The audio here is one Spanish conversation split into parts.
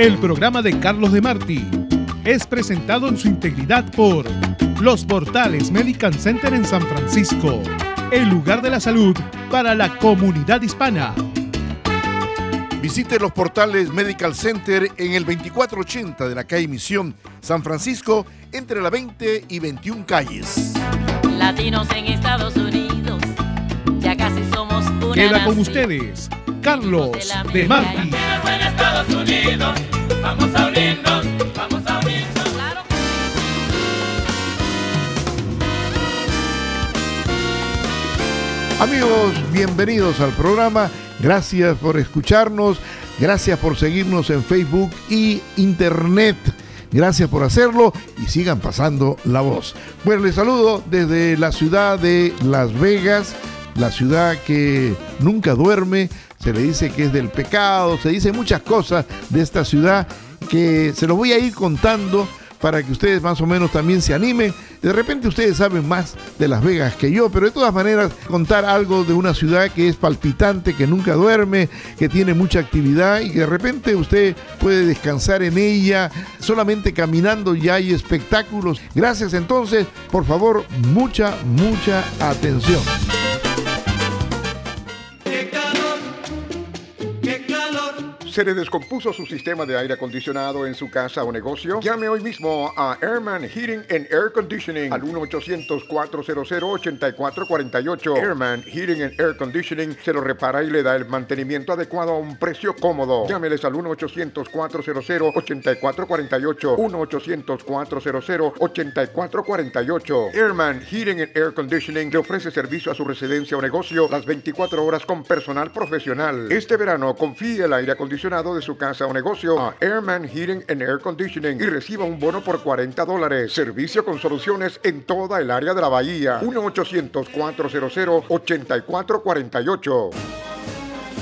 El programa de Carlos de Marti es presentado en su integridad por Los Portales Medical Center en San Francisco, el lugar de la salud para la comunidad hispana. Visite los portales Medical Center en el 2480 de la calle Misión, San Francisco, entre la 20 y 21 calles. Latinos en Estados Unidos, ya casi somos una Queda con nación. ustedes, Carlos de Marti. Latinos en Estados Unidos, vamos a unirnos, vamos a unirnos. Claro. Amigos, bienvenidos al programa. Gracias por escucharnos. Gracias por seguirnos en Facebook y Internet. Gracias por hacerlo y sigan pasando la voz. Bueno, les saludo desde la ciudad de Las Vegas, la ciudad que nunca duerme. Se le dice que es del pecado, se dice muchas cosas de esta ciudad que se los voy a ir contando para que ustedes más o menos también se animen. De repente ustedes saben más de Las Vegas que yo, pero de todas maneras contar algo de una ciudad que es palpitante, que nunca duerme, que tiene mucha actividad y que de repente usted puede descansar en ella, solamente caminando ya hay espectáculos. Gracias entonces, por favor, mucha, mucha atención. ¿Se le descompuso su sistema de aire acondicionado en su casa o negocio? Llame hoy mismo a Airman Heating and Air Conditioning al 1-800-400-8448. Airman Heating and Air Conditioning se lo repara y le da el mantenimiento adecuado a un precio cómodo. Llámeles al 1-800-400-8448. 1-800-400-8448. Airman Heating and Air Conditioning le ofrece servicio a su residencia o negocio las 24 horas con personal profesional. Este verano confíe el aire acondicionado de su casa o negocio a Airman Heating and Air Conditioning y reciba un bono por 40 dólares. Servicio con soluciones en toda el área de la bahía. 1-800-400-8448.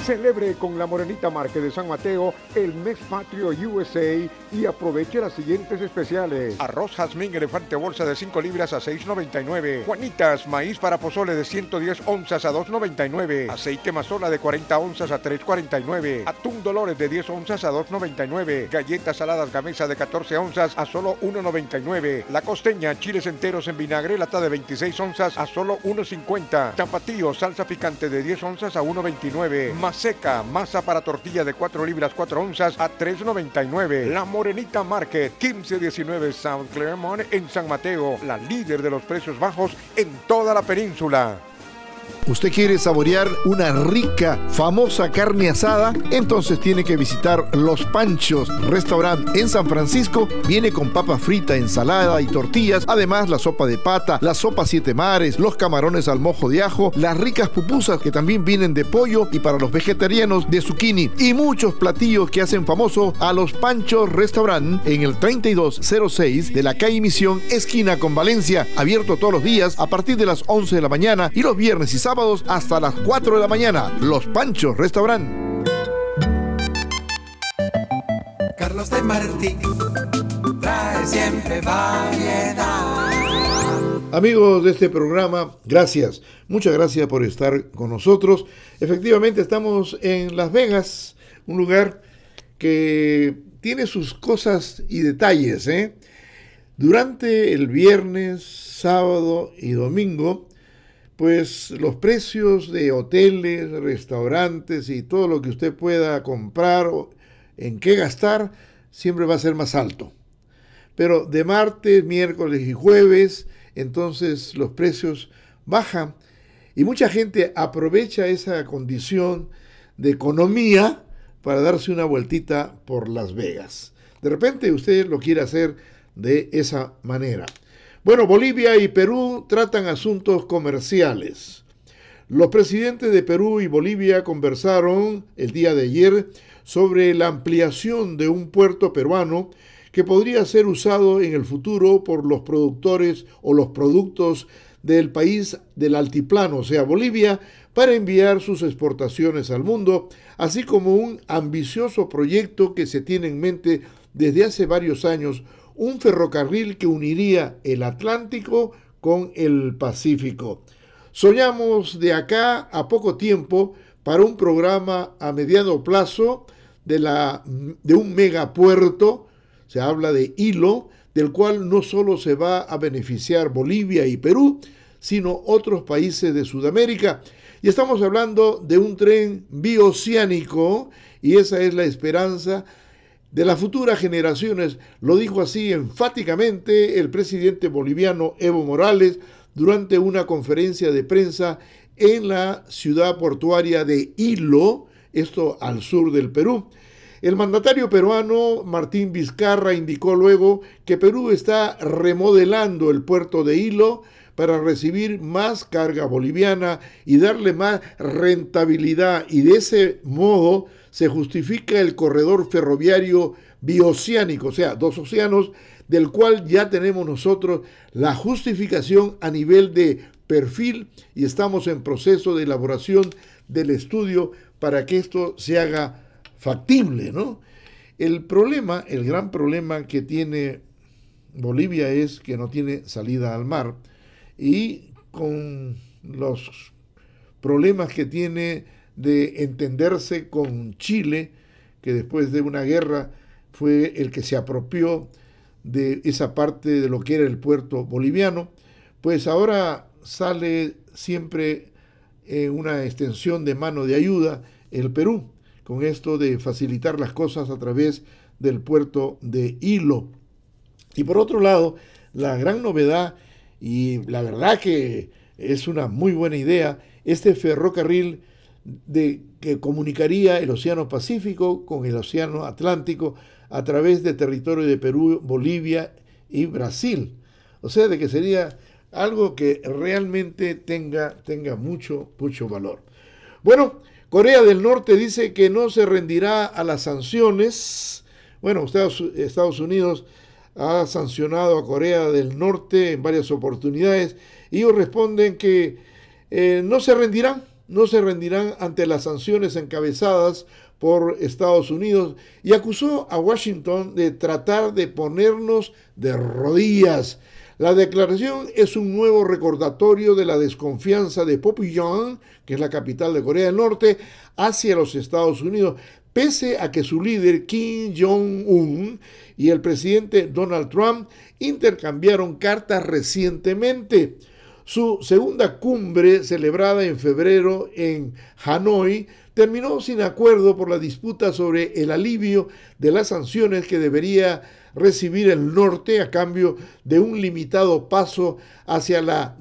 Celebre con la Morenita Marque de San Mateo el mes patrio USA y aproveche las siguientes especiales. Arroz jazmín elefante bolsa de 5 libras a 6.99. Juanitas, maíz para pozole de 110 onzas a 2.99. Aceite mazola de 40 onzas a 3.49. Atún Dolores de 10 onzas a 2.99. Galletas saladas gamesa de 14 onzas a solo 1.99. La costeña, chiles enteros en vinagre, lata de 26 onzas a solo 1.50. Tapatío, salsa picante de 10 onzas a 1.29. Maseca, masa para tortilla de 4 libras 4 onzas a 3.99. La Morenita Market, 1519 South Claremont en San Mateo, la líder de los precios bajos en toda la península. ¿Usted quiere saborear una rica, famosa carne asada? Entonces tiene que visitar Los Panchos Restaurant en San Francisco. Viene con papa frita, ensalada y tortillas. Además, la sopa de pata, la sopa siete mares, los camarones al mojo de ajo, las ricas pupusas que también vienen de pollo y para los vegetarianos de zucchini. Y muchos platillos que hacen famoso a Los Panchos Restaurant en el 3206 de la calle Misión, esquina con Valencia. Abierto todos los días a partir de las 11 de la mañana y los viernes y sábados hasta las 4 de la mañana. Los Panchos Restaurant. Carlos de Martí trae siempre variedad. Amigos de este programa, gracias. Muchas gracias por estar con nosotros. Efectivamente, estamos en Las Vegas, un lugar que tiene sus cosas y detalles. ¿eh? Durante el viernes, sábado y domingo, pues los precios de hoteles, restaurantes y todo lo que usted pueda comprar o en qué gastar siempre va a ser más alto. Pero de martes, miércoles y jueves, entonces los precios bajan y mucha gente aprovecha esa condición de economía para darse una vueltita por Las Vegas. De repente usted lo quiere hacer de esa manera. Bueno, Bolivia y Perú tratan asuntos comerciales. Los presidentes de Perú y Bolivia conversaron el día de ayer sobre la ampliación de un puerto peruano que podría ser usado en el futuro por los productores o los productos del país del altiplano, o sea, Bolivia, para enviar sus exportaciones al mundo, así como un ambicioso proyecto que se tiene en mente desde hace varios años, un ferrocarril que uniría el Atlántico con el Pacífico. Soñamos de acá a poco tiempo para un programa a mediano plazo de, la, de un megapuerto, se habla de hilo, del cual no solo se va a beneficiar Bolivia y Perú, sino otros países de Sudamérica. Y estamos hablando de un tren bioceánico y esa es la esperanza de las futuras generaciones. Lo dijo así enfáticamente el presidente boliviano Evo Morales durante una conferencia de prensa en la ciudad portuaria de Hilo, esto al sur del Perú. El mandatario peruano Martín Vizcarra indicó luego que Perú está remodelando el puerto de Hilo para recibir más carga boliviana y darle más rentabilidad y de ese modo se justifica el corredor ferroviario bioceánico, o sea, dos océanos, del cual ya tenemos nosotros la justificación a nivel de perfil y estamos en proceso de elaboración del estudio para que esto se haga factible, ¿no? El problema, el gran problema que tiene Bolivia es que no tiene salida al mar y con los problemas que tiene de entenderse con Chile, que después de una guerra fue el que se apropió de esa parte de lo que era el puerto boliviano, pues ahora sale siempre una extensión de mano de ayuda el Perú con esto de facilitar las cosas a través del puerto de Hilo. Y por otro lado, la gran novedad, y la verdad que es una muy buena idea, este ferrocarril de, que comunicaría el Océano Pacífico con el Océano Atlántico a través de territorio de Perú, Bolivia y Brasil. O sea, de que sería algo que realmente tenga, tenga mucho, mucho valor. Bueno, Corea del Norte dice que no se rendirá a las sanciones. Bueno, Estados, Unidos ha sancionado a Corea del Norte en varias oportunidades y ellos responden que eh, no se rendirán, no se rendirán ante las sanciones encabezadas por Estados Unidos y acusó a Washington de tratar de ponernos de rodillas la declaración es un nuevo recordatorio de la desconfianza de Popillon, que es la capital de Corea del Norte, hacia los Estados Unidos, pese a que su líder Kim Jong-un y el presidente Donald Trump intercambiaron cartas recientemente. Su segunda cumbre, celebrada en febrero en Hanoi, terminó sin acuerdo por la disputa sobre el alivio de las sanciones que debería recibir el norte a cambio de un limitado paso hacia la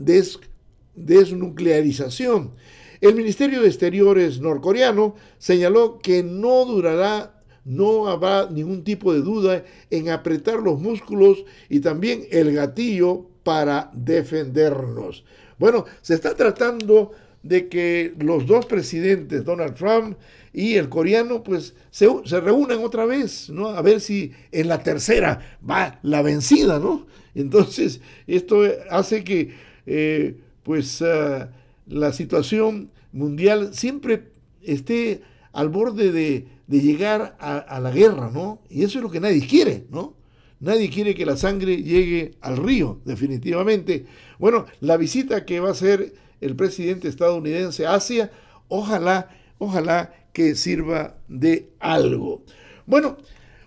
desnuclearización. El Ministerio de Exteriores norcoreano señaló que no durará, no habrá ningún tipo de duda en apretar los músculos y también el gatillo para defendernos. Bueno, se está tratando de que los dos presidentes, Donald Trump y el coreano, pues se, reúnan otra vez, ¿no? A ver si en la tercera va la vencida, ¿no? Entonces, esto hace que, eh, pues, ah, la situación mundial siempre esté al borde de, llegar a, la guerra, ¿no? Y eso es lo que nadie quiere, ¿no? Nadie quiere que la sangre llegue al río, definitivamente. Bueno, la visita que va a hacer el presidente estadounidense a Asia, ojalá, ojalá que sirva de algo. Bueno,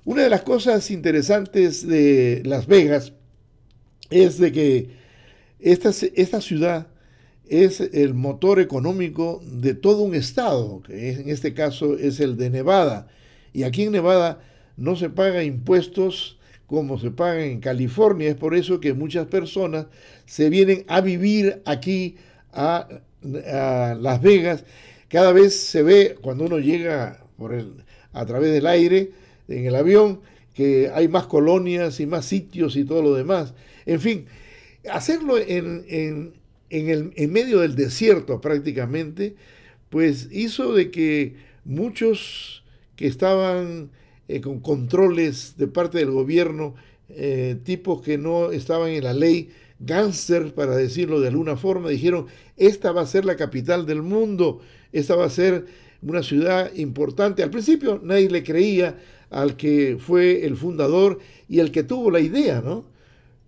una de las cosas interesantes de Las Vegas es de que esta, esta ciudad es el motor económico de todo un estado, que en este caso es el de Nevada. Y aquí en Nevada no se paga impuestos como se paga en California. Es por eso que muchas personas se vienen a vivir aquí a, Las Vegas, cada vez se ve cuando uno llega por el, a través del aire, en el avión, que hay más colonias y más sitios y todo lo demás. En fin, hacerlo en, en, el, en medio del desierto prácticamente, pues hizo de que muchos que estaban eh, con controles de parte del gobierno, eh, tipos que no estaban en la ley, gánster, para decirlo de alguna forma, dijeron, esta va a ser la capital del mundo, esta va a ser una ciudad importante. Al principio nadie le creía al que fue el fundador y el que tuvo la idea, ¿no?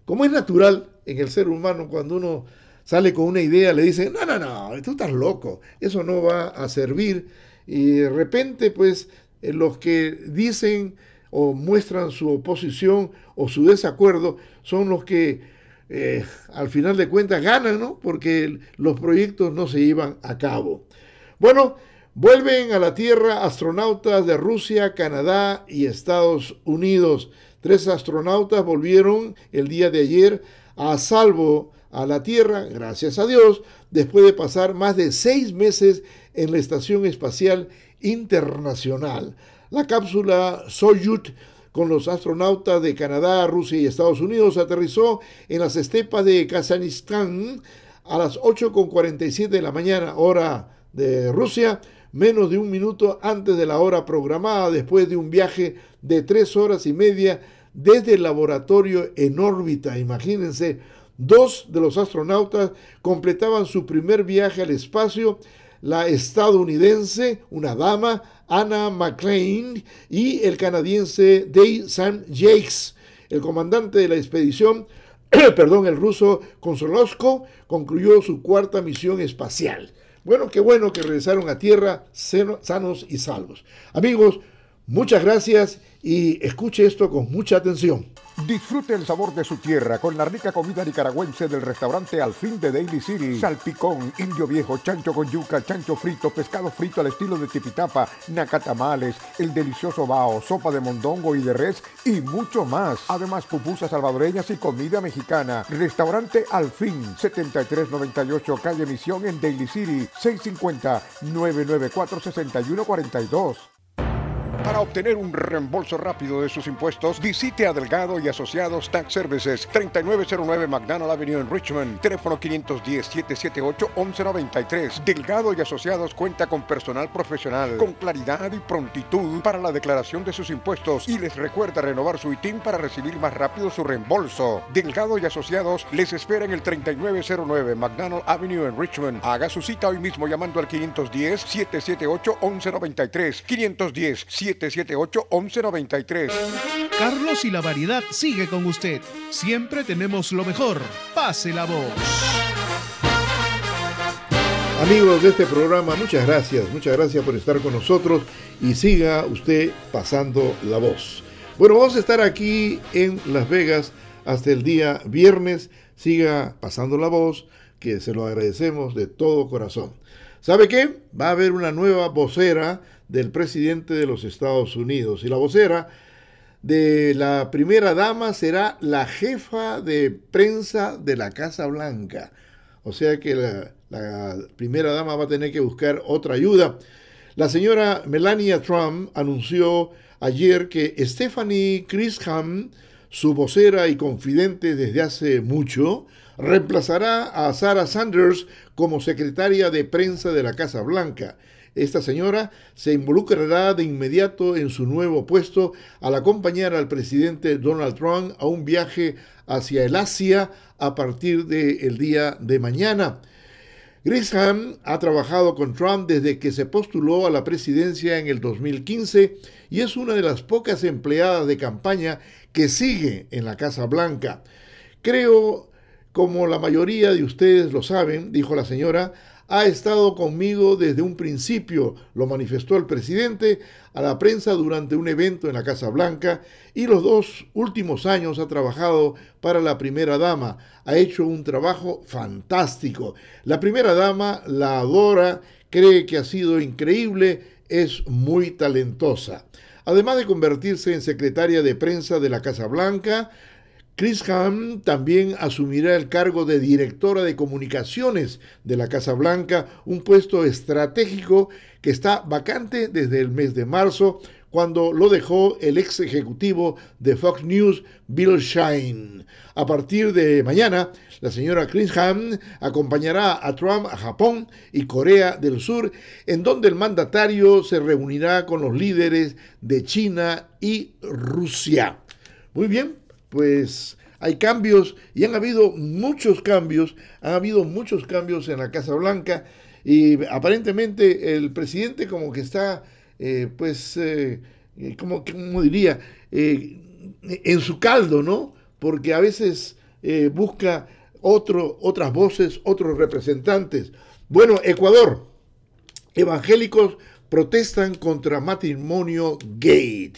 Como es natural en el ser humano cuando uno sale con una idea, le dicen, no, no, no, tú estás loco, eso no va a servir. Y de repente, pues, los que dicen o muestran su oposición o su desacuerdo son los que eh, al final de cuentas ganan, ¿no? Porque los proyectos no se llevan a cabo. Bueno, vuelven a la Tierra astronautas de Rusia, Canadá y Estados Unidos. Tres astronautas volvieron el día de ayer a salvo a la Tierra, gracias a Dios, después de pasar más de seis meses en la Estación Espacial Internacional. La cápsula Soyuz con los astronautas de Canadá, Rusia y Estados Unidos aterrizó en las estepas de Kazajistán a las 8.47 de la mañana, hora de Rusia, menos de un minuto antes de la hora programada, después de un viaje de tres horas y media desde el laboratorio en órbita. Imagínense, dos de los astronautas completaban su primer viaje al espacio, la estadounidense, una dama, Anna McLean, y el canadiense Dave Sam Jakes. El comandante de la expedición, perdón, el ruso Konsolovsko, concluyó su cuarta misión espacial. Bueno, qué bueno que regresaron a tierra sanos y salvos. Amigos, muchas gracias y escuche esto con mucha atención. Disfrute el sabor de su tierra con la rica comida nicaragüense del restaurante Al Fin de Daily City. Salpicón, indio viejo, chancho con yuca, chancho frito, pescado frito al estilo de tipitapa, nacatamales, el delicioso bao, sopa de mondongo y de res y mucho más. Además, pupusas salvadoreñas y comida mexicana. Restaurante Al Fin, 7398 Calle Misión en Daily City, 650-994-6142. Para obtener un reembolso rápido de sus impuestos, visite a Delgado y Asociados Tax Services, 3909 McDonald Avenue en Richmond, teléfono 510-778-1193. Delgado y Asociados cuenta con personal profesional, con claridad y prontitud para la declaración de sus impuestos y les recuerda renovar su ITIN para recibir más rápido su reembolso. Delgado y Asociados les espera en el 3909 McDonald Avenue en Richmond. Haga su cita hoy mismo llamando al 510-778-1193. 510 778-1193. Carlos y la variedad sigue con usted. Siempre tenemos lo mejor. Pase la voz. Amigos de este programa, muchas gracias, muchas gracias por estar con nosotros y siga usted pasando la voz. Bueno, vamos a estar aquí en Las Vegas hasta el día viernes. Siga pasando la voz, que se lo agradecemos de todo corazón. ¿Sabe qué? Va a haber una nueva vocera del presidente de los Estados Unidos y la vocera de la primera dama será la jefa de prensa de la Casa Blanca. O sea que la, primera dama va a tener que buscar otra ayuda. La señora Melania Trump anunció ayer que Stephanie Grisham, su vocera y confidente desde hace mucho, reemplazará a Sarah Sanders como secretaria de prensa de la Casa Blanca. Esta señora se involucrará de inmediato en su nuevo puesto al acompañar al presidente Donald Trump a un viaje hacia el Asia a partir del día de mañana. Grisham ha trabajado con Trump desde que se postuló a la presidencia en el 2015 y es una de las pocas empleadas de campaña que sigue en la Casa Blanca. Creo como la mayoría de ustedes lo saben, dijo la señora, ha estado conmigo desde un principio, lo manifestó el presidente a la prensa durante un evento en la Casa Blanca y los dos últimos años ha trabajado para la primera dama. Ha hecho un trabajo fantástico. La primera dama la adora, cree que ha sido increíble, es muy talentosa. Además de convertirse en secretaria de prensa de la Casa Blanca, Chris Ham también asumirá el cargo de directora de comunicaciones de la Casa Blanca, un puesto estratégico que está vacante desde el mes de marzo, cuando lo dejó el ex ejecutivo de Fox News, Bill Shine. A partir de mañana, la señora Chris Ham acompañará a Trump a Japón y Corea del Sur, en donde el mandatario se reunirá con los líderes de China y Rusia. Muy bien, pues hay cambios y han habido muchos cambios, han habido muchos cambios en la Casa Blanca y aparentemente el presidente como que está, eh, pues, eh, eh, como, diría, en su caldo, ¿no? Porque a veces busca otro, otras voces, otros representantes. Bueno, Ecuador, evangélicos protestan contra matrimonio gay.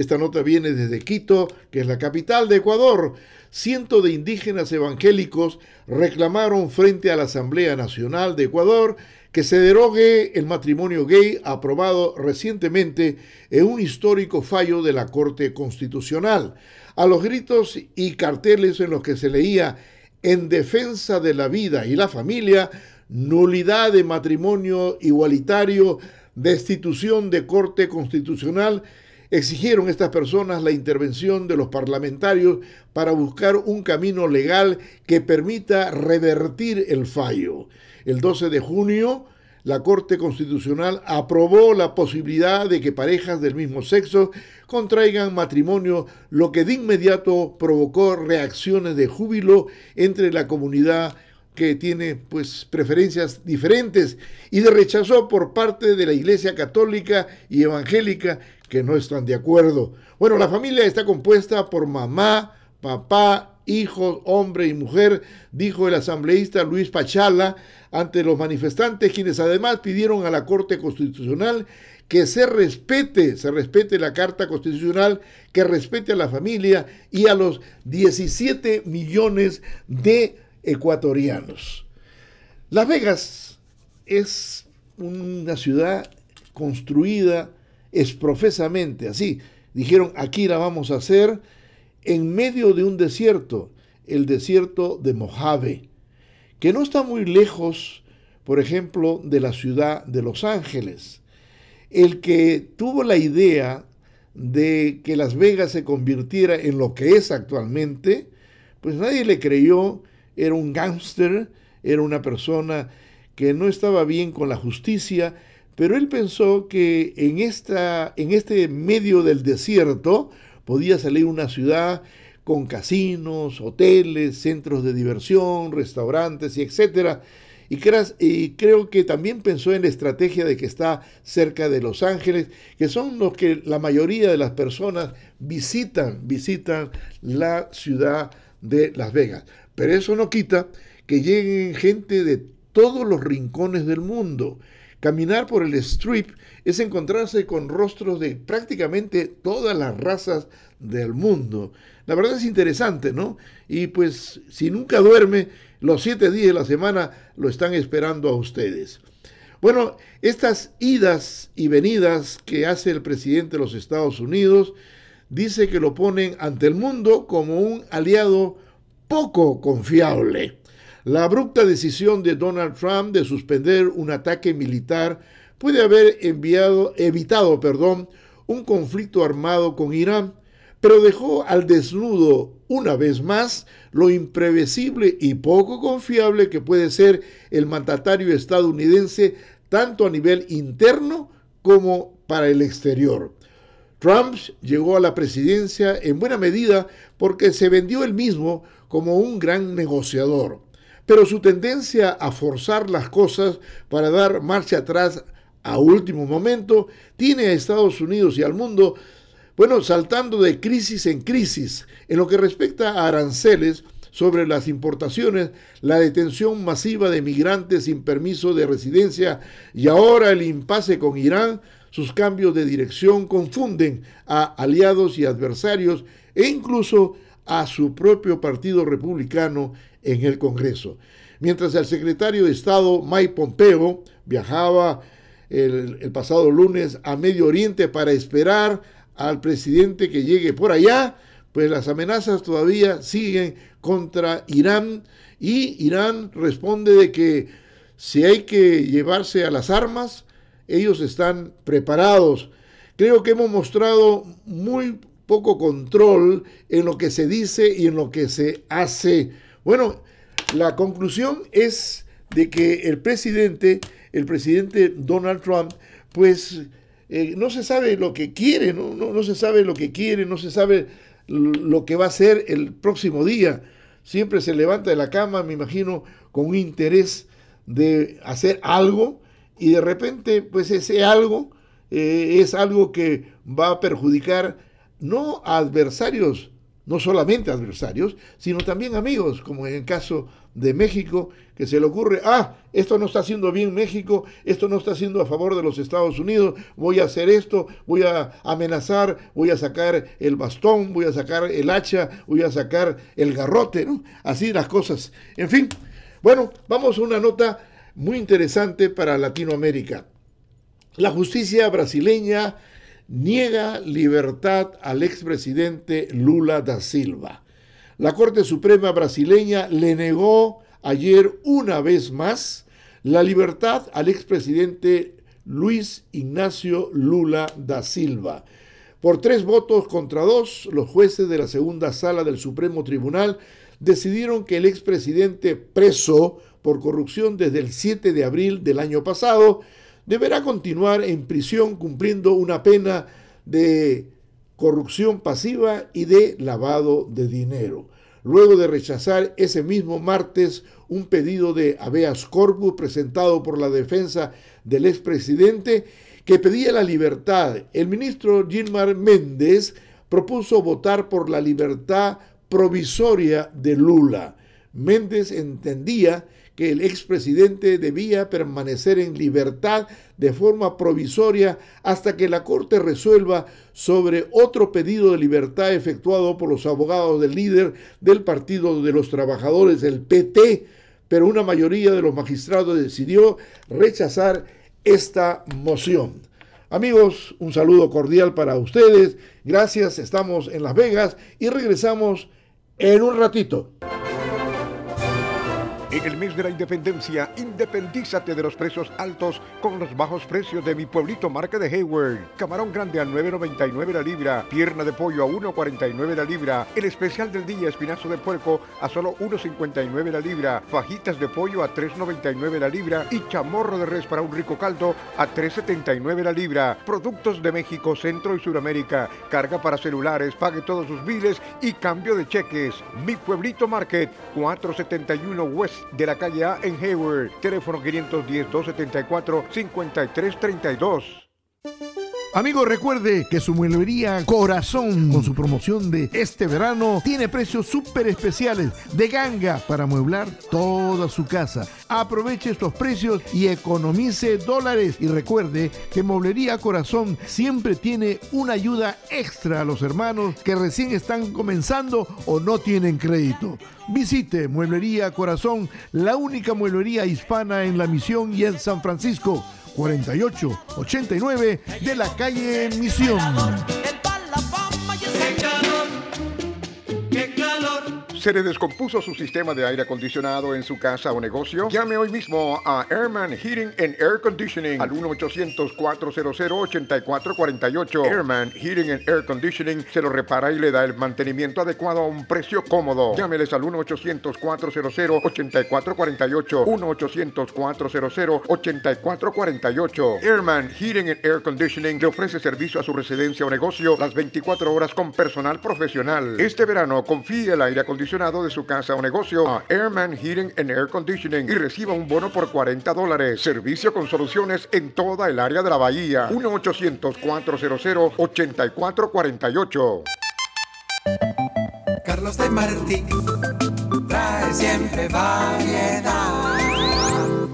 Esta nota viene desde Quito, que es la capital de Ecuador. Cientos de indígenas evangélicos reclamaron frente a la Asamblea Nacional de Ecuador que se derogue el matrimonio gay aprobado recientemente en un histórico fallo de la Corte Constitucional. A los gritos y carteles en los que se leía en defensa de la vida y la familia, nulidad de matrimonio igualitario, destitución de Corte Constitucional, exigieron estas personas la intervención de los parlamentarios para buscar un camino legal que permita revertir el fallo. El 12 de junio, la Corte Constitucional aprobó la posibilidad de que parejas del mismo sexo contraigan matrimonio, lo que de inmediato provocó reacciones de júbilo entre la comunidad que tiene pues preferencias diferentes y de rechazo por parte de la Iglesia Católica y Evangélica que no están de acuerdo. Bueno, la familia está compuesta por mamá, papá, hijos, hombre y mujer, dijo el asambleísta Luis Pachala ante los manifestantes, quienes además pidieron a la Corte Constitucional que se respete, se respete la Carta Constitucional, que respete a la familia y a los 17 millones de ecuatorianos. Las Vegas es una ciudad construida profesamente así. Dijeron, aquí la vamos a hacer en medio de un desierto, el desierto de Mojave, que no está muy lejos, por ejemplo, de la ciudad de Los Ángeles. El que tuvo la idea de que Las Vegas se convirtiera en lo que es actualmente, pues nadie le creyó, era un gángster, era una persona que no estaba bien con la justicia, pero él pensó que en, esta, en este medio del desierto podía salir una ciudad con casinos, hoteles, centros de diversión, restaurantes y etcétera. Y, y creo que también pensó en la estrategia de que está cerca de Los Ángeles, que son los que la mayoría de las personas visitan, visitan la ciudad de Las Vegas. Pero eso no quita que lleguen gente de todos los rincones del mundo. Caminar por el strip es encontrarse con rostros de prácticamente todas las razas del mundo. La verdad es interesante, ¿no? Y pues si nunca duerme, los siete días de la semana lo están esperando a ustedes. Bueno, estas idas y venidas que hace el presidente de los Estados Unidos dice que lo ponen ante el mundo como un aliado poco confiable. La abrupta decisión de Donald Trump de suspender un ataque militar puede haber enviado, evitado perdón, un conflicto armado con Irán, pero dejó al desnudo una vez más lo imprevisible y poco confiable que puede ser el mandatario estadounidense tanto a nivel interno como para el exterior. Trump llegó a la presidencia en buena medida porque se vendió él mismo como un gran negociador pero su tendencia a forzar las cosas para dar marcha atrás a último momento tiene a Estados Unidos y al mundo, bueno, saltando de crisis en crisis. En lo que respecta a aranceles sobre las importaciones, la detención masiva de migrantes sin permiso de residencia y ahora el impasse con Irán, sus cambios de dirección confunden a aliados y adversarios e incluso a su propio partido republicano en el Congreso. Mientras el secretario de Estado Mike Pompeo viajaba el, pasado lunes a Medio Oriente para esperar al presidente que llegue por allá, pues las amenazas todavía siguen contra Irán y Irán responde de que si hay que llevarse a las armas, ellos están preparados. Creo que hemos mostrado muy poco control en lo que se dice y en lo que se hace bueno, la conclusión es de que el presidente, el presidente Donald Trump, pues eh, no se sabe lo que quiere, ¿no? No, se sabe lo que quiere, no se sabe lo que va a hacer el próximo día. Siempre se levanta de la cama, me imagino, con un interés de hacer algo y de repente, pues ese algo eh, es algo que va a perjudicar no a adversarios no solamente adversarios, sino también amigos, como en el caso de México, que se le ocurre, ah, esto no está haciendo bien México, esto no está haciendo a favor de los Estados Unidos, voy a hacer esto, voy a amenazar, voy a sacar el bastón, voy a sacar el hacha, voy a sacar el garrote, ¿no? Así las cosas. En fin, bueno, vamos a una nota muy interesante para Latinoamérica. La justicia brasileña niega libertad al expresidente Lula da Silva. La Corte Suprema brasileña le negó ayer una vez más la libertad al expresidente Luis Ignacio Lula da Silva. Por tres votos contra dos, los jueces de la segunda sala del Supremo Tribunal decidieron que el expresidente preso por corrupción desde el 7 de abril del año pasado deberá continuar en prisión cumpliendo una pena de corrupción pasiva y de lavado de dinero. Luego de rechazar ese mismo martes un pedido de habeas corpus presentado por la defensa del expresidente que pedía la libertad, el ministro Gilmar Méndez propuso votar por la libertad provisoria de Lula. Méndez entendía que el expresidente debía permanecer en libertad de forma provisoria hasta que la Corte resuelva sobre otro pedido de libertad efectuado por los abogados del líder del Partido de los Trabajadores, el PT, pero una mayoría de los magistrados decidió rechazar esta moción. Amigos, un saludo cordial para ustedes. Gracias, estamos en Las Vegas y regresamos en un ratito. En el mes de la independencia, independízate de los precios altos con los bajos precios de mi pueblito marca de Hayward. Camarón grande a 9.99 la libra, pierna de pollo a 1.49 la libra, el especial del día espinazo de puerco a solo 1.59 la libra, fajitas de pollo a 3.99 la libra y chamorro de res para un rico caldo a 3.79 la libra. Productos de México, Centro y Sudamérica, carga para celulares, pague todos sus biles y cambio de cheques. Mi pueblito Market, 471 West de la calle A en Hayward. Teléfono 510-274-5332. Amigo, recuerde que su mueblería Corazón, con su promoción de este verano, tiene precios súper especiales de ganga para mueblar toda su casa. Aproveche estos precios y economice dólares. Y recuerde que Mueblería Corazón siempre tiene una ayuda extra a los hermanos que recién están comenzando o no tienen crédito. Visite Mueblería Corazón, la única mueblería hispana en la misión y en San Francisco. 4889 de la calle Misión. ¿Se le descompuso su sistema de aire acondicionado en su casa o negocio? Llame hoy mismo a Airman Heating and Air Conditioning al 1-800-400-8448. Airman Heating and Air Conditioning se lo repara y le da el mantenimiento adecuado a un precio cómodo. Llámeles al 1-800-400-8448. 1-800-400-8448. Airman Heating and Air Conditioning le ofrece servicio a su residencia o negocio las 24 horas con personal profesional. Este verano confíe el aire acondicionado de su casa o negocio a Airman Heating and Air Conditioning y reciba un bono por 40 dólares. Servicio con soluciones en toda el área de la bahía. 1-800-400-8448. Carlos de Martí trae siempre variedad.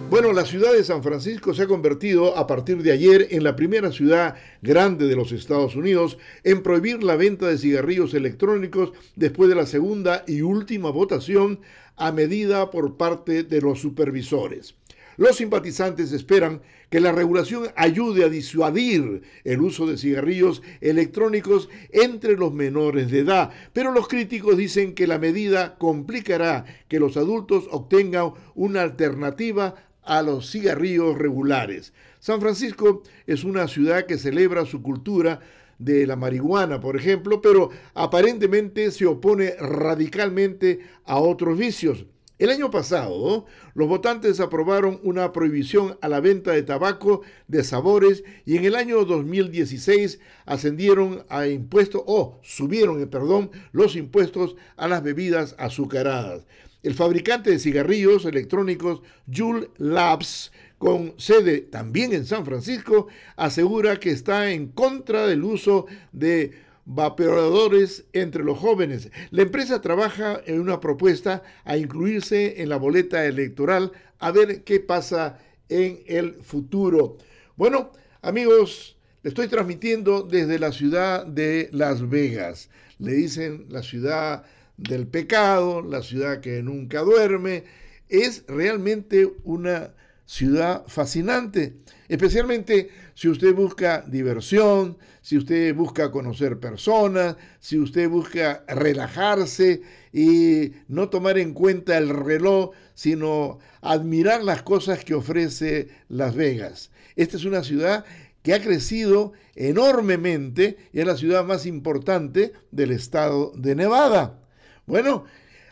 Bueno, la ciudad de San Francisco se ha convertido a partir de ayer en la primera ciudad grande de los Estados Unidos en prohibir la venta de cigarrillos electrónicos después de la segunda y última votación a medida por parte de los supervisores. Los simpatizantes esperan que la regulación ayude a disuadir el uso de cigarrillos electrónicos entre los menores de edad, pero los críticos dicen que la medida complicará que los adultos obtengan una alternativa a los cigarrillos regulares. San Francisco es una ciudad que celebra su cultura de la marihuana, por ejemplo, pero aparentemente se opone radicalmente a otros vicios. El año pasado, los votantes aprobaron una prohibición a la venta de tabaco de sabores y en el año 2016 ascendieron a impuestos o subieron, eh, perdón, los impuestos a las bebidas azucaradas. El fabricante de cigarrillos electrónicos Juul Labs, con sede también en San Francisco, asegura que está en contra del uso de vaporadores entre los jóvenes. La empresa trabaja en una propuesta a incluirse en la boleta electoral a ver qué pasa en el futuro. Bueno, amigos, le estoy transmitiendo desde la ciudad de Las Vegas. Le dicen la ciudad del pecado, la ciudad que nunca duerme. Es realmente una ciudad fascinante, especialmente si usted busca diversión, si usted busca conocer personas, si usted busca relajarse y no tomar en cuenta el reloj, sino admirar las cosas que ofrece Las Vegas. Esta es una ciudad que ha crecido enormemente y es la ciudad más importante del estado de Nevada. Bueno,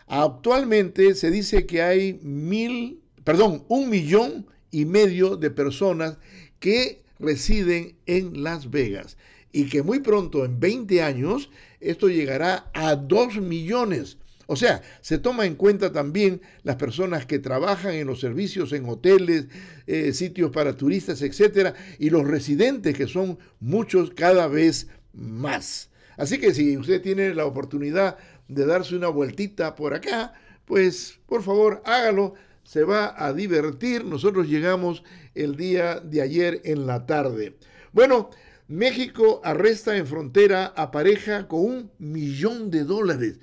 actualmente se dice que hay mil perdón, un millón y medio de personas que residen en Las Vegas y que muy pronto, en 20 años, esto llegará a 2 millones. O sea, se toma en cuenta también las personas que trabajan en los servicios, en hoteles, eh, sitios para turistas, etcétera, y los residentes, que son muchos cada vez más. Así que si usted tiene la oportunidad de darse una vueltita por acá, pues por favor hágalo se va a divertir. Nosotros llegamos el día de ayer en la tarde. Bueno, México arresta en frontera a pareja con un millón de dólares.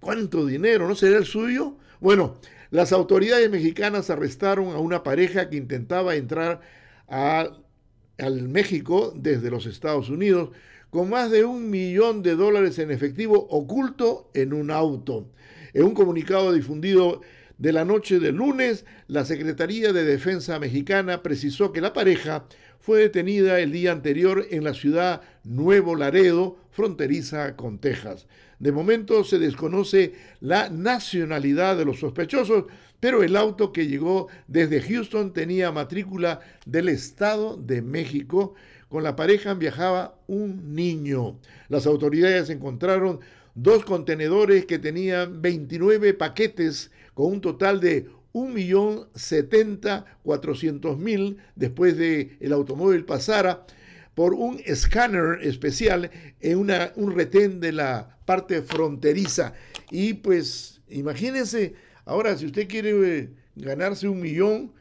¿Cuánto dinero? ¿No será el suyo? Bueno, las autoridades mexicanas arrestaron a una pareja que intentaba entrar al México desde los Estados Unidos con más de un millón de dólares en efectivo oculto en un auto. En un comunicado difundido de la noche del lunes, la Secretaría de Defensa mexicana precisó que la pareja fue detenida el día anterior en la ciudad Nuevo Laredo, fronteriza con Texas. De momento se desconoce la nacionalidad de los sospechosos, pero el auto que llegó desde Houston tenía matrícula del Estado de México. Con la pareja viajaba un niño. Las autoridades encontraron dos contenedores que tenían 29 paquetes con un total de 1.070.400.000 después de el automóvil pasara por un escáner especial en una, un retén de la parte fronteriza. Y pues imagínense, ahora si usted quiere eh, ganarse un millón,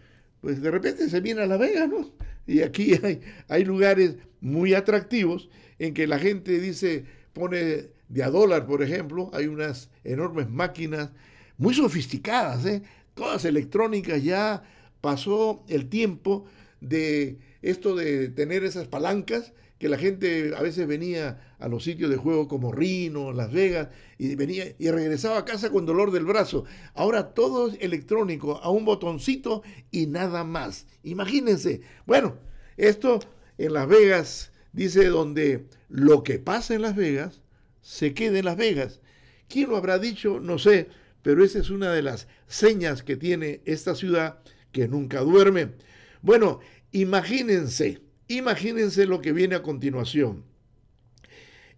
pues de repente se viene a La Vega, ¿no? Y aquí hay, hay lugares muy atractivos en que la gente dice, pone de a dólar, por ejemplo, hay unas enormes máquinas muy sofisticadas, ¿eh? todas electrónicas, ya pasó el tiempo de esto de tener esas palancas que la gente a veces venía a los sitios de juego como Rino, Las Vegas, y venía y regresaba a casa con dolor del brazo. Ahora todo es electrónico, a un botoncito y nada más. Imagínense. Bueno, esto en Las Vegas dice donde lo que pasa en Las Vegas se queda en Las Vegas. ¿Quién lo habrá dicho? No sé, pero esa es una de las señas que tiene esta ciudad que nunca duerme. Bueno, imagínense, imagínense lo que viene a continuación.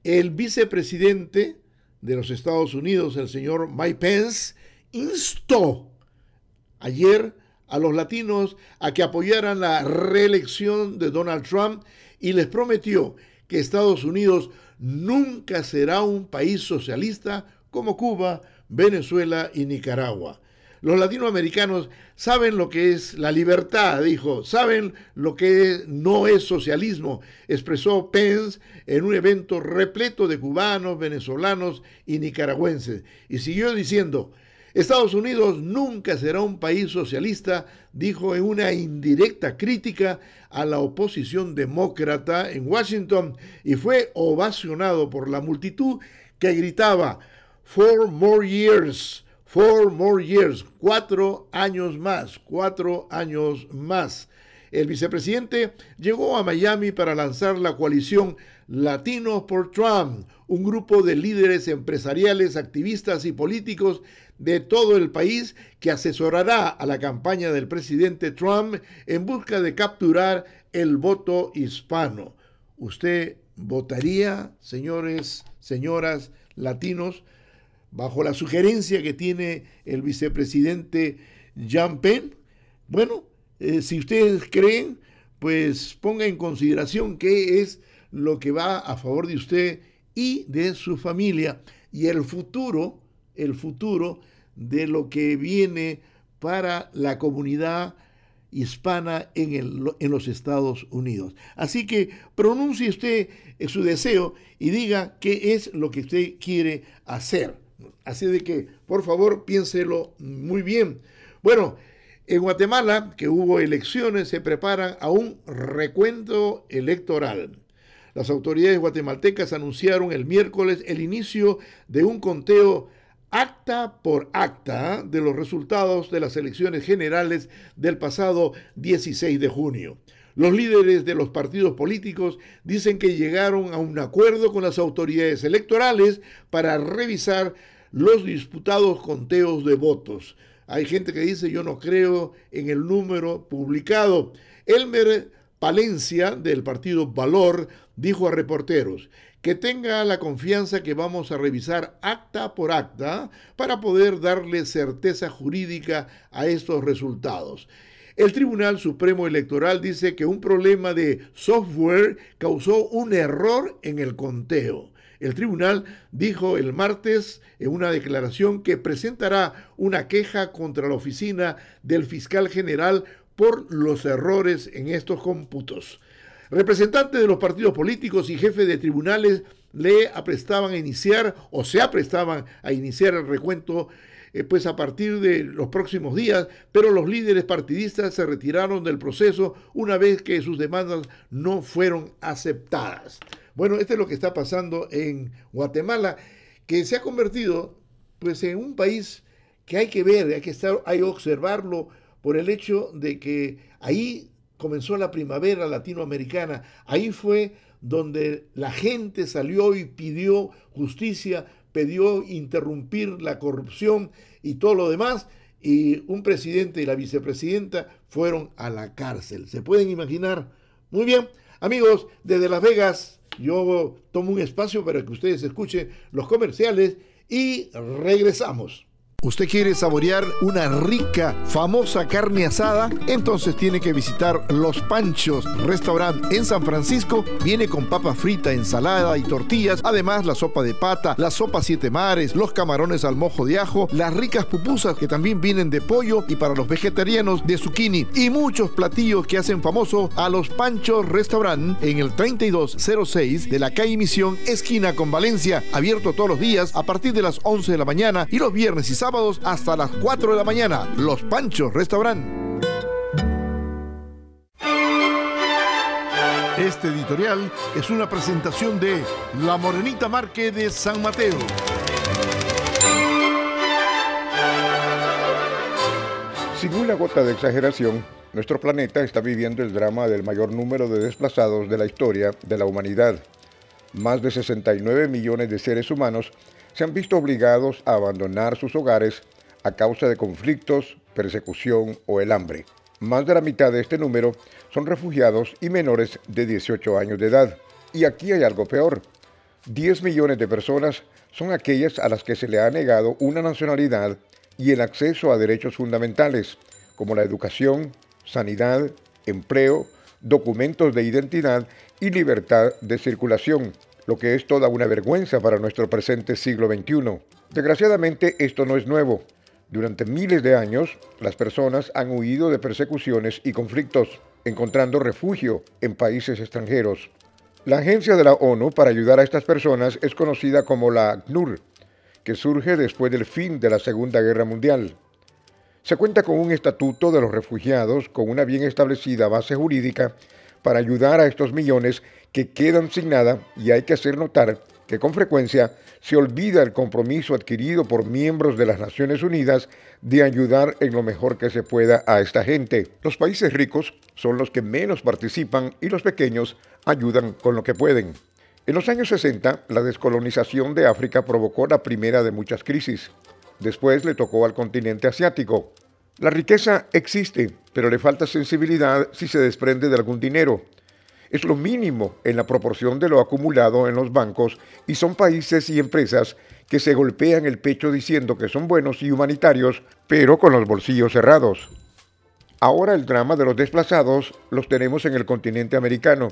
El vicepresidente de los Estados Unidos, el señor Mike Pence, instó ayer a los latinos a que apoyaran la reelección de Donald Trump y les prometió que Estados Unidos nunca será un país socialista como Cuba, Venezuela y Nicaragua. Los latinoamericanos saben lo que es la libertad, dijo, saben lo que no es socialismo, expresó Pence en un evento repleto de cubanos, venezolanos y nicaragüenses. Y siguió diciendo, Estados Unidos nunca será un país socialista, dijo en una indirecta crítica a la oposición demócrata en Washington y fue ovacionado por la multitud que gritaba Four more years, four more years, cuatro años más, cuatro años más. El vicepresidente llegó a Miami para lanzar la coalición Latinos por Trump, un grupo de líderes empresariales, activistas y políticos de todo el país que asesorará a la campaña del presidente Trump en busca de capturar el voto hispano. ¿Usted votaría, señores, señoras, latinos? Bajo la sugerencia que tiene el vicepresidente Jean Penn. Bueno, eh, si ustedes creen, pues ponga en consideración qué es lo que va a favor de usted y de su familia y el futuro, el futuro de lo que viene para la comunidad hispana en, el, en, los Estados Unidos. Así que pronuncie usted su deseo y diga qué es lo que usted quiere hacer. Así de que, por favor, piénselo muy bien. Bueno, en Guatemala, que hubo elecciones, se preparan a un recuento electoral. Las autoridades guatemaltecas anunciaron el miércoles el inicio de un conteo acta por acta de los resultados de las elecciones generales del pasado 16 de junio. Los líderes de los partidos políticos dicen que llegaron a un acuerdo con las autoridades electorales para revisar los disputados conteos de votos. Hay gente que dice yo no creo en el número publicado. Elmer Palencia del partido Valor dijo a reporteros que tenga la confianza que vamos a revisar acta por acta para poder darle certeza jurídica a estos resultados. El Tribunal Supremo Electoral dice que un problema de software causó un error en el conteo. El tribunal dijo el martes en una declaración que presentará una queja contra la oficina del fiscal general por los errores en estos cómputos. Representantes de los partidos políticos y jefes de tribunales le aprestaban a iniciar o se aprestaban a iniciar el recuento eh, pues a partir de los próximos días, pero los líderes partidistas se retiraron del proceso una vez que sus demandas no fueron aceptadas. Bueno, esto es lo que está pasando en Guatemala, que se ha convertido pues en un país que hay que ver, hay que estar, hay que observarlo por el hecho de que ahí comenzó la primavera latinoamericana, ahí fue donde la gente salió y pidió justicia, pidió interrumpir la corrupción y todo lo demás, y un presidente y la vicepresidenta fueron a la cárcel. ¿Se pueden imaginar? Muy bien, amigos, desde Las Vegas, yo tomo un espacio para que ustedes escuchen los comerciales y regresamos. ¿Usted quiere saborear una rica, famosa carne asada? Entonces tiene que visitar Los Panchos, restaurante en San Francisco. Viene con papa frita, ensalada y tortillas. Además, la sopa de pata, la sopa siete mares, los camarones al mojo de ajo, las ricas pupusas que también vienen de pollo y para los vegetarianos de zucchini. Y muchos platillos que hacen famoso a Los Panchos Restaurant en el 3206 de la calle Misión, esquina con Valencia. Abierto todos los días a partir de las 11 de la mañana y los viernes y sábados hasta las 4 de la mañana. Los Panchos Restaurant. Este editorial es una presentación de La Morenita Marque de San Mateo. Sin una gota de exageración, nuestro planeta está viviendo el drama del mayor número de desplazados de la historia de la humanidad. Más de 69 millones de seres humanos se han visto obligados a abandonar sus hogares a causa de conflictos, persecución o el hambre. Más de la mitad de este número son refugiados y menores de 18 años de edad. Y aquí hay algo peor. 10 millones de personas son aquellas a las que se le ha negado una nacionalidad y el acceso a derechos fundamentales, como la educación, sanidad, empleo, documentos de identidad y libertad de circulación lo que es toda una vergüenza para nuestro presente siglo XXI. Desgraciadamente esto no es nuevo. Durante miles de años, las personas han huido de persecuciones y conflictos, encontrando refugio en países extranjeros. La agencia de la ONU para ayudar a estas personas es conocida como la ACNUR, que surge después del fin de la Segunda Guerra Mundial. Se cuenta con un estatuto de los refugiados con una bien establecida base jurídica para ayudar a estos millones que quedan sin nada y hay que hacer notar que con frecuencia se olvida el compromiso adquirido por miembros de las Naciones Unidas de ayudar en lo mejor que se pueda a esta gente. Los países ricos son los que menos participan y los pequeños ayudan con lo que pueden. En los años 60, la descolonización de África provocó la primera de muchas crisis. Después le tocó al continente asiático. La riqueza existe, pero le falta sensibilidad si se desprende de algún dinero es lo mínimo en la proporción de lo acumulado en los bancos y son países y empresas que se golpean el pecho diciendo que son buenos y humanitarios, pero con los bolsillos cerrados. Ahora el drama de los desplazados los tenemos en el continente americano.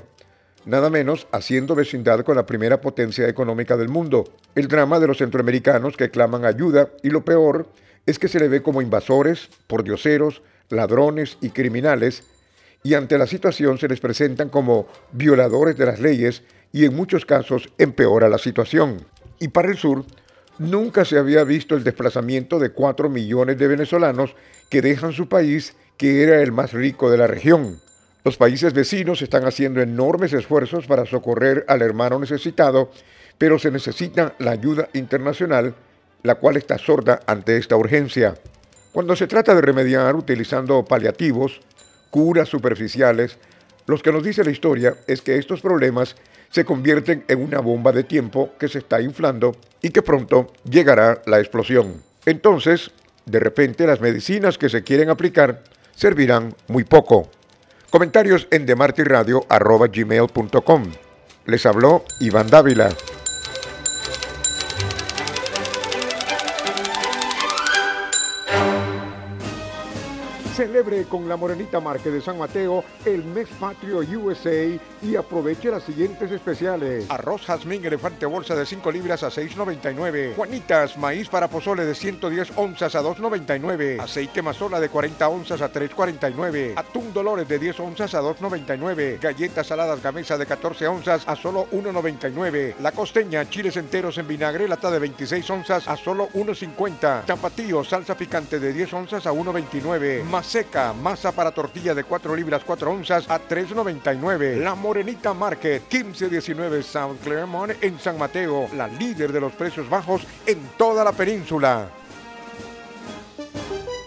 nada menos haciendo vecindad con la primera potencia económica del mundo. El drama de los centroamericanos que claman ayuda y lo peor es que se le ve como invasores, pordioseros, ladrones y criminales y ante la situación se les presentan como violadores de las leyes y en muchos casos empeora la situación. Y para el sur, nunca se había visto el desplazamiento de 4 millones de venezolanos que dejan su país, que era el más rico de la región. Los países vecinos están haciendo enormes esfuerzos para socorrer al hermano necesitado, pero se necesita la ayuda internacional, la cual está sorda ante esta urgencia. Cuando se trata de remediar utilizando paliativos, curas superficiales, lo que nos dice la historia es que estos problemas se convierten en una bomba de tiempo que se está inflando y que pronto llegará la explosión. Entonces, de repente las medicinas que se quieren aplicar servirán muy poco. Comentarios en demartiradio.com. Les habló Iván Dávila. Celebre con la Morenita Marque de San Mateo el mes patrio USA y aproveche las siguientes especiales. Arroz jazmín elefante bolsa de 5 libras a 6.99. Juanitas, maíz para pozole de 110 onzas a 2.99. Aceite mazola de 40 onzas a 3.49. Atún dolores de 10 onzas a 2.99. Galletas saladas gamesa de 14 onzas a solo 1.99. La costeña, chiles enteros en vinagre, lata de 26 onzas a solo 1.50. Tapatío, salsa picante de 10 onzas a 1.29. Más seca, masa para tortilla de 4 libras 4 onzas a 3.99. La Morenita Market, 1519 South Claremont en San Mateo, la líder de los precios bajos en toda la península.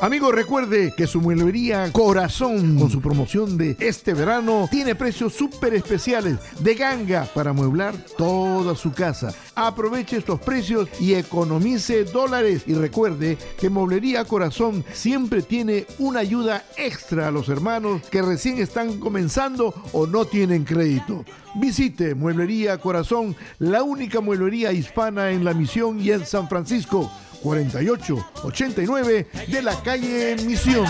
Amigo, recuerde que su mueblería Corazón, con su promoción de este verano, tiene precios súper especiales de ganga para amueblar toda su casa. Aproveche estos precios y economice dólares. Y recuerde que Mueblería Corazón siempre tiene una ayuda extra a los hermanos que recién están comenzando o no tienen crédito. Visite Mueblería Corazón, la única mueblería hispana en la misión y en San Francisco. 4889 de la calle Misión.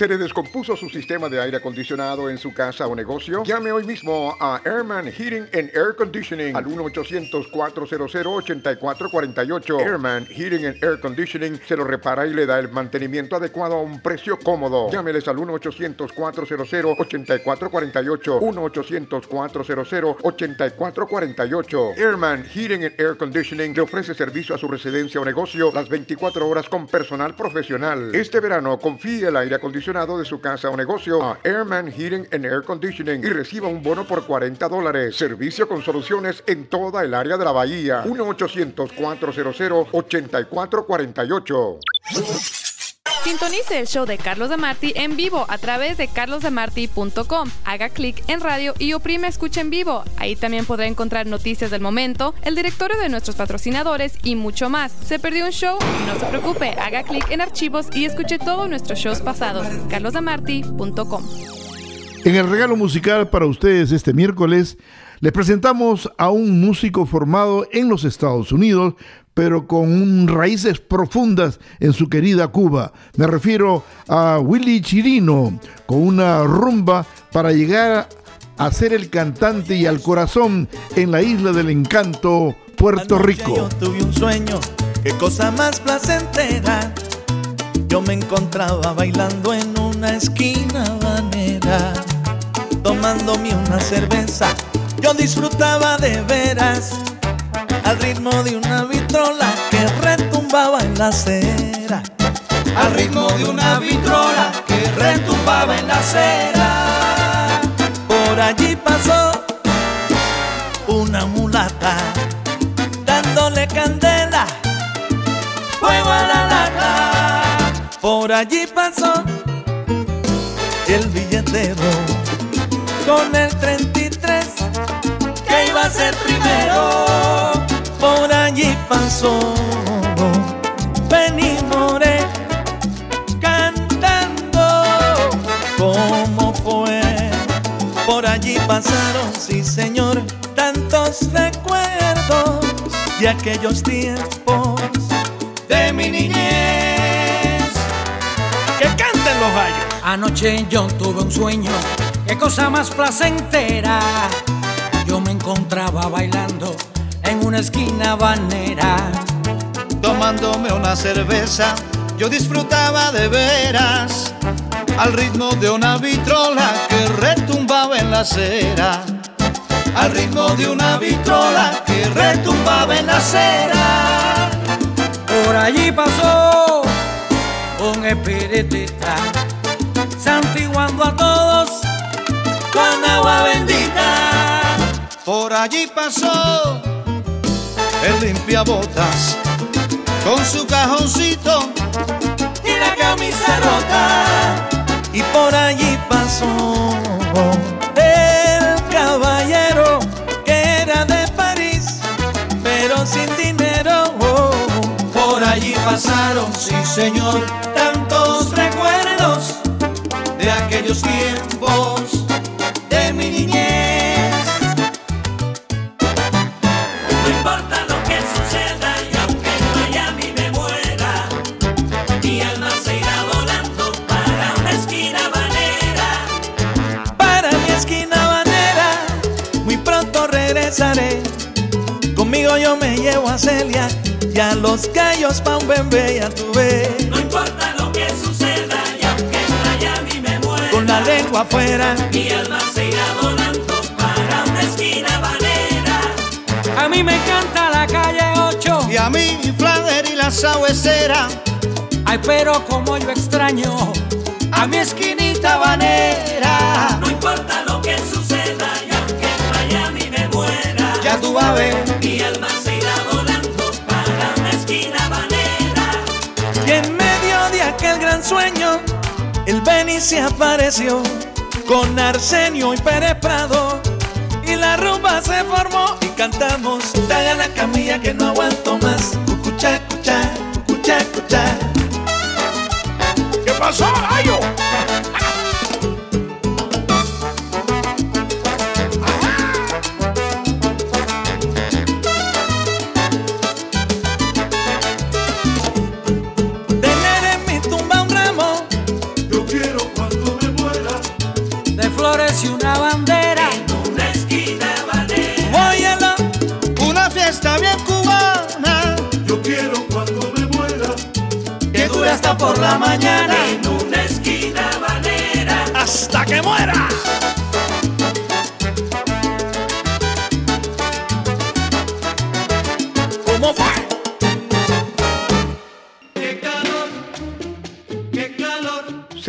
¿Se le descompuso su sistema de aire acondicionado en su casa o negocio? Llame hoy mismo a Airman Heating and Air Conditioning al 1-800-400-8448. Airman Heating and Air Conditioning se lo repara y le da el mantenimiento adecuado a un precio cómodo. Llámeles al 1-800-400-8448. 1-800-400-8448. Airman Heating and Air Conditioning le ofrece servicio a su residencia o negocio las 24 horas con personal profesional. Este verano confíe el aire acondicionado de su casa o negocio a Airman Heating and Air Conditioning y reciba un bono por 40 dólares. Servicio con soluciones en toda el área de la bahía. 1-800-400-8448. Sintonice el show de Carlos de en vivo a través de carlosdemarti.com. Haga clic en radio y oprime escucha en vivo. Ahí también podrá encontrar noticias del momento, el directorio de nuestros patrocinadores y mucho más. ¿Se perdió un show? No se preocupe, haga clic en archivos y escuche todos nuestros shows pasados. carlosdemarti.com. En el regalo musical para ustedes este miércoles, les presentamos a un músico formado en los Estados Unidos, pero con raíces profundas en su querida Cuba. Me refiero a Willy Chirino, con una rumba para llegar a ser el cantante y al corazón en la isla del encanto, Puerto Rico. Yo tuve un sueño, qué cosa más placentera. Yo me encontraba bailando en una esquina banera, tomándome una cerveza. Yo disfrutaba de veras al ritmo de una vitrola que retumbaba en la acera. Al ritmo de una vitrola que retumbaba en la acera. Por allí pasó una mulata dándole candela, fuego a la lata. Por allí pasó el billetero con el 33 iba a ser primero por allí pasó Benny More cantando como fue. Por allí pasaron, sí señor, tantos recuerdos de aquellos tiempos de mi niñez. Que canten los gallos. Anoche yo tuve un sueño, qué cosa más placentera. Yo me encontraba bailando en una esquina banera. Tomándome una cerveza, yo disfrutaba de veras al ritmo de una vitrola que retumbaba en la acera. Al ritmo de una vitrola que retumbaba en la acera. Por allí pasó un espiritista santiguando Por allí pasó el limpiabotas con su cajoncito y la camisa rota. Y por allí pasó el caballero que era de París, pero sin dinero. Por allí pasaron, sí señor, tantos recuerdos de aquellos tiempos regresaré. Conmigo yo me llevo a Celia y a los gallos pa' un bebé ya tuve. No importa lo que suceda y aunque en Miami me muera, Con la lengua afuera, mi alma se irá volando para una esquina banera. A mí me encanta la calle 8. y a mí Flander y la sabuesera. Ay, pero como yo extraño A mi esquinita banera, No importa lo que suceda ver. mi alma se irá volando para una esquina banera. Y en medio de aquel gran sueño, el Beni se apareció con Arsenio y Pérez Prado. Y la rumba se formó y cantamos. Dale a la camilla que no aguanto más.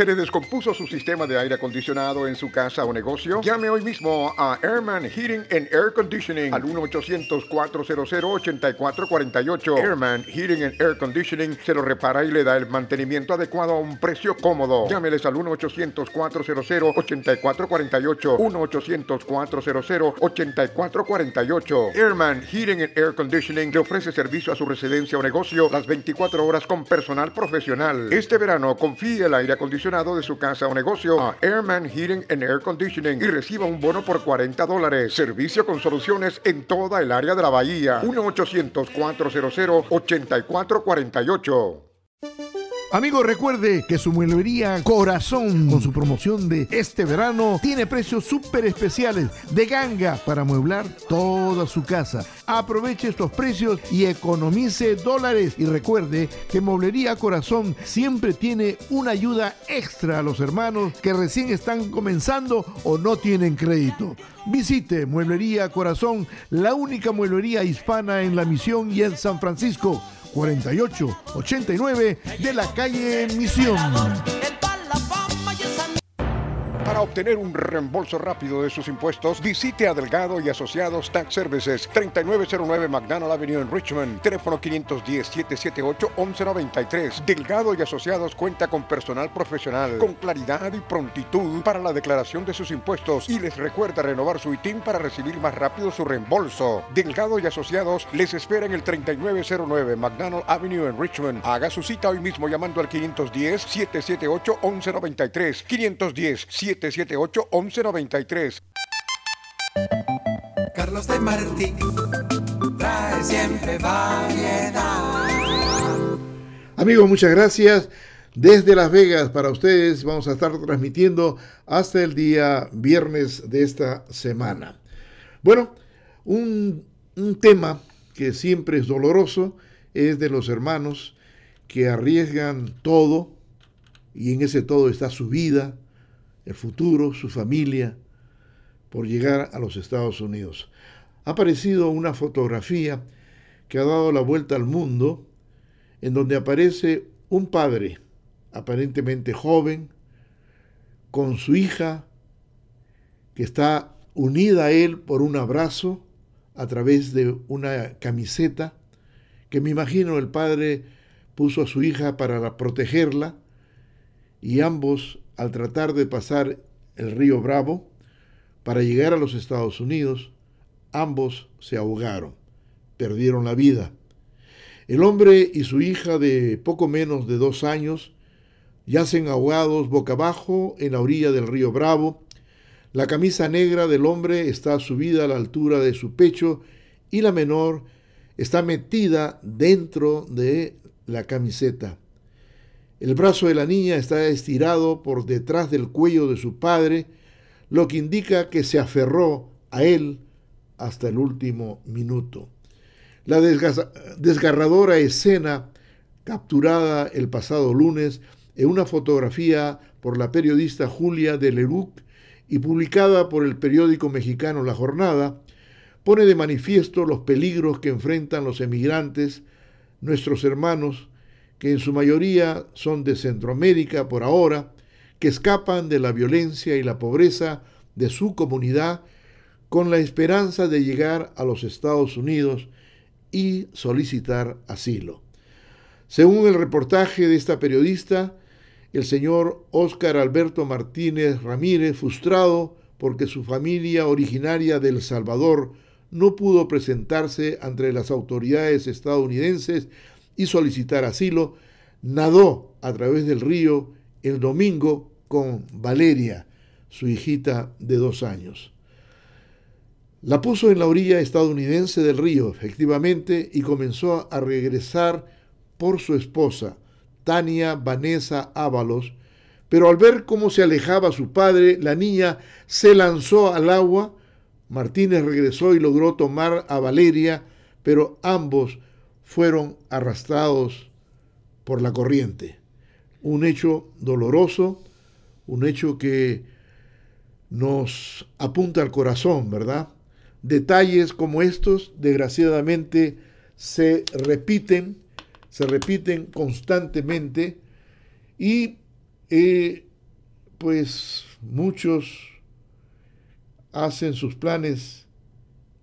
¿Se le descompuso su sistema de aire acondicionado en su casa o negocio? Llame hoy mismo a Airman Heating and Air Conditioning al 1-800-400-8448. Airman Heating and Air Conditioning se lo repara y le da el mantenimiento adecuado a un precio cómodo. Llámeles al 1-800-400-8448. 1-800-400-8448. Airman Heating and Air Conditioning le ofrece servicio a su residencia o negocio las 24 horas con personal profesional. Este verano confíe el aire acondicionado de su casa o negocio a Airman Heating and Air Conditioning y reciba un bono por 40 dólares. Servicio con soluciones en toda el área de la bahía. 1-800-400-8448. Amigo, recuerde que su mueblería Corazón, con su promoción de este verano, tiene precios súper especiales de ganga para amueblar toda su casa. Aproveche estos precios y economice dólares. Y recuerde que Mueblería Corazón siempre tiene una ayuda extra a los hermanos que recién están comenzando o no tienen crédito. Visite Mueblería Corazón, la única mueblería hispana en la misión y en San Francisco. 4889 de la calle Misión. Obtener un reembolso rápido de sus impuestos, visite a Delgado y Asociados Tax Services, 3909 McDonald Avenue en Richmond, teléfono 510-778-1193. Delgado y Asociados cuenta con personal profesional, con claridad y prontitud para la declaración de sus impuestos y les recuerda renovar su ITIN para recibir más rápido su reembolso. Delgado y Asociados les espera en el 3909 McDonald Avenue en Richmond. Haga su cita hoy mismo llamando al 510-778-1193. 510-778-1193. Carlos de Martí trae siempre variedad. Amigos, muchas gracias. desde Las Vegas para ustedes. Vamos a estar transmitiendo hasta el día viernes de esta semana. Bueno, un, un tema que siempre es doloroso es de los hermanos que arriesgan todo y en ese todo está su vida, el futuro, su familia, por llegar a los Estados Unidos. Ha aparecido una fotografía que ha dado la vuelta al mundo en donde aparece un padre aparentemente joven con su hija que está unida a él por un abrazo a través de una camiseta que me imagino el padre puso a su hija para protegerla y ambos al tratar de pasar el río Bravo para llegar a los Estados Unidos, ambos se ahogaron, perdieron la vida. El hombre y su hija de poco menos de dos años yacen ahogados boca abajo en la orilla del río Bravo. La camisa negra del hombre está subida a la altura de su pecho y la menor está metida dentro de la camiseta. El brazo de la niña está estirado por detrás del cuello de su padre, lo que indica que se aferró a él hasta el último minuto. La desgarradora escena capturada el pasado lunes en una fotografía por la periodista Julia de Leruc y publicada por el periódico mexicano La Jornada, pone de manifiesto los peligros que enfrentan los emigrantes, nuestros hermanos, que en su mayoría son de Centroamérica por ahora, que escapan de la violencia y la pobreza de su comunidad con la esperanza de llegar a los Estados Unidos y solicitar asilo. Según el reportaje de esta periodista, el señor Óscar Alberto Martínez Ramírez, frustrado porque su familia originaria de El Salvador no pudo presentarse ante las autoridades estadounidenses y solicitar asilo, nadó a través del río el domingo con Valeria, su hijita de dos años. La puso en la orilla estadounidense del río, efectivamente, y comenzó a regresar por su esposa, Tania Vanessa Ábalos, pero al ver cómo se alejaba su padre, la niña se lanzó al agua. Martínez regresó y logró tomar a Valeria, pero ambos fueron arrastrados por la corriente. Un hecho doloroso, un hecho que nos apunta al corazón, ¿verdad? Detalles como estos, desgraciadamente, se repiten, se repiten constantemente y eh, pues muchos hacen sus planes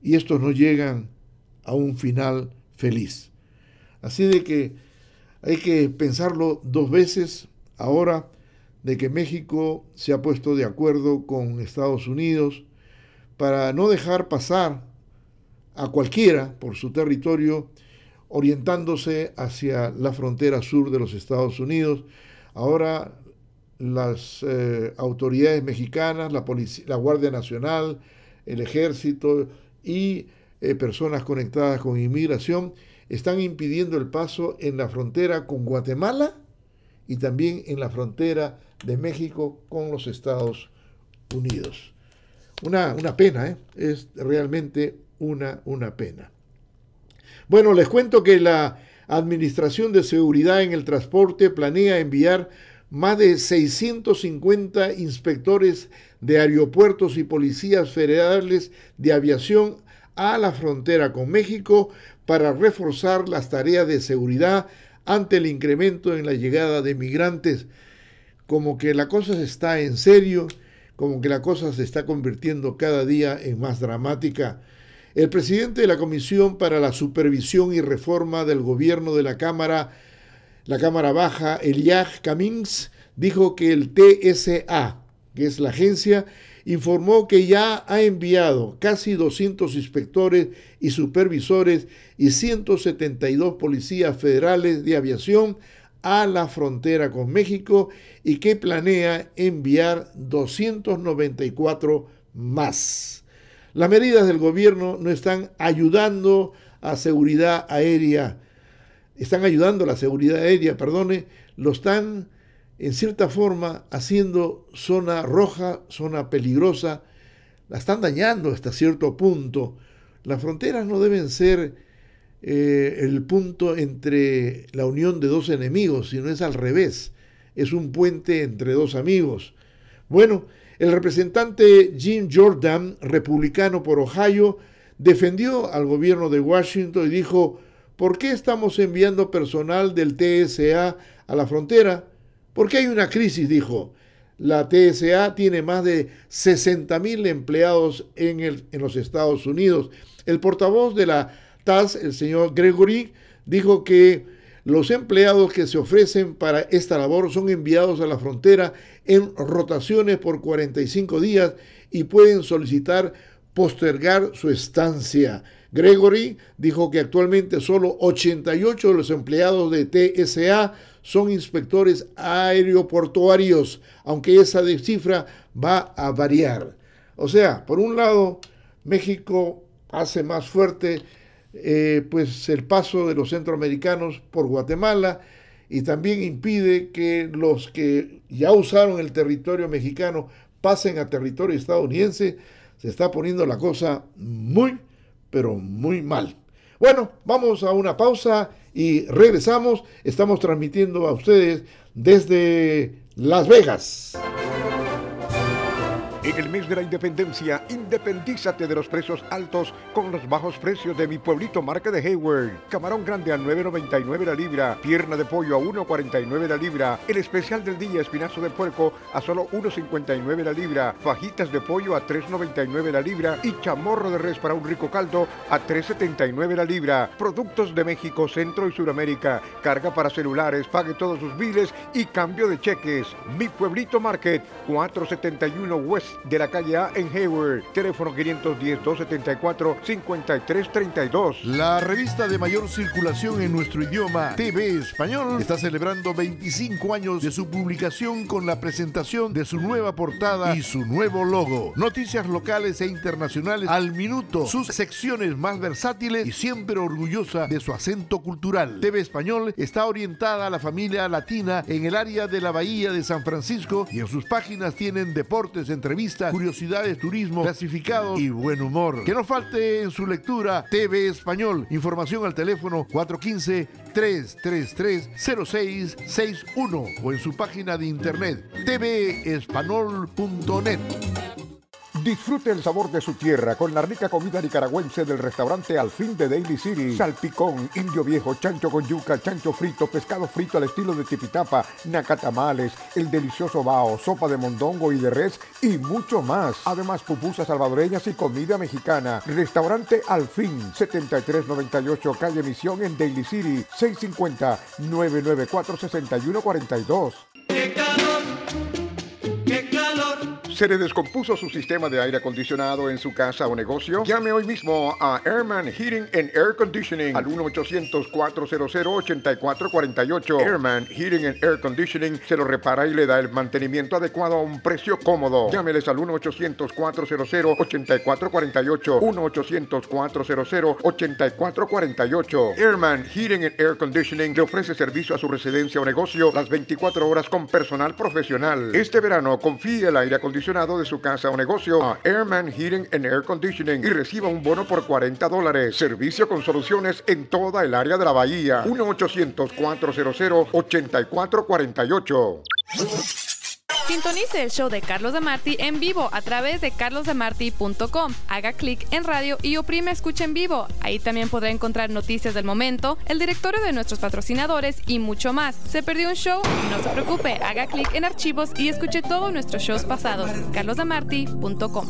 y estos no llegan a un final feliz. Así de que hay que pensarlo dos veces ahora de que México se ha puesto de acuerdo con Estados Unidos para no dejar pasar a cualquiera por su territorio orientándose hacia la frontera sur de los Estados Unidos. Ahora las eh, autoridades mexicanas, la, la Guardia Nacional, el ejército y eh, personas conectadas con inmigración están impidiendo el paso en la frontera con Guatemala y también en la frontera de México con los Estados Unidos. Una, una pena, ¿eh? es realmente una, una pena. Bueno, les cuento que la Administración de Seguridad en el Transporte planea enviar más de 650 inspectores de aeropuertos y policías federales de aviación a la frontera con México para reforzar las tareas de seguridad ante el incremento en la llegada de migrantes. Como que la cosa está en serio, como que la cosa se está convirtiendo cada día en más dramática. El presidente de la Comisión para la Supervisión y Reforma del Gobierno de la Cámara, la Cámara Baja, Eliaj Camins, dijo que el TSA, que es la agencia, informó que ya ha enviado casi 200 inspectores y supervisores y 172 policías federales de aviación a la frontera con México y que planea enviar 294 más. Las medidas del gobierno no están ayudando a seguridad aérea, están ayudando a la seguridad aérea, perdone, lo están en cierta forma, haciendo zona roja, zona peligrosa, la están dañando hasta cierto punto. Las fronteras no deben ser eh, el punto entre la unión de dos enemigos, sino es al revés, es un puente entre dos amigos. Bueno, el representante Jim Jordan, republicano por Ohio, defendió al gobierno de Washington y dijo, ¿por qué estamos enviando personal del TSA a la frontera? Porque hay una crisis, dijo. La TSA tiene más de 60 mil empleados en, en los Estados Unidos. El portavoz de la TAS, el señor Gregory, dijo que los empleados que se ofrecen para esta labor son enviados a la frontera en rotaciones por 45 días y pueden solicitar postergar su estancia. Gregory dijo que actualmente solo 88 de los empleados de TSA son inspectores aeroportuarios, aunque esa cifra va a variar. O sea, por un lado, México hace más fuerte eh, pues el paso de los centroamericanos por Guatemala y también impide que los que ya usaron el territorio mexicano pasen a territorio estadounidense, se está poniendo la cosa muy, pero muy mal. Bueno, vamos a una pausa y regresamos. Estamos transmitiendo a ustedes desde Las Vegas. En el mes de la independencia, independízate de los precios altos con los bajos precios de mi pueblito marca de Hayward. Camarón grande a 9.99 la libra, pierna de pollo a 1.49 la libra, el especial del día espinazo de puerco a solo 1.59 la libra, fajitas de pollo a 3.99 la libra y chamorro de res para un rico caldo a 3.79 la libra. Productos de México, Centro y Sudamérica. Carga para celulares, pague todos sus biles y cambio de cheques. Mi pueblito Market 471 West de la calle A en Hayward. Teléfono 510-274-5332. La revista de mayor circulación en nuestro idioma, TV Español, está celebrando 25 años de su publicación con la presentación de su nueva portada y su nuevo logo. Noticias locales e internacionales al minuto, sus secciones más versátiles y siempre orgullosa de su acento cultural. TV Español está orientada a la familia latina en el área de la Bahía de San Francisco y en sus páginas tienen deportes, entrevistas, curiosidades, turismo, clasificados y buen humor. Que no falte en su lectura TV Español. Información al teléfono 415-333-0661 o en su página de internet tvespanol.net. Disfrute el sabor de su tierra con la rica comida nicaragüense del restaurante Al Fin de Daily City. Salpicón, indio viejo, chancho con yuca, chancho frito, pescado frito al estilo de tipitapa, nacatamales, el delicioso bao, sopa de mondongo y de res y mucho más. Además, pupusas salvadoreñas y comida mexicana. Restaurante Al Fin, 7398 Calle Misión en Daily City, 650-994-6142. ¿Se le descompuso su sistema de aire acondicionado en su casa o negocio? Llame hoy mismo a Airman Heating and Air Conditioning al 1-800-400-8448. Airman Heating and Air Conditioning se lo repara y le da el mantenimiento adecuado a un precio cómodo. Llámeles al 1-800-400-8448. 1-800-400-8448. Airman Heating and Air Conditioning le ofrece servicio a su residencia o negocio las 24 horas con personal profesional. Este verano confíe el aire acondicionado de su casa o negocio a Airman Heating and Air Conditioning y reciba un bono por 40 dólares. Servicio con soluciones en toda el área de la bahía. 1-800-400-8448. Sintonice el show de Carlos de Marti en vivo a través de carlosdemarti.com. Haga clic en radio y oprime escucha en vivo. Ahí también podrá encontrar noticias del momento, el directorio de nuestros patrocinadores y mucho más. ¿Se perdió un show? No se preocupe, haga clic en archivos y escuche todos nuestros shows pasados. carlosdemarti.com.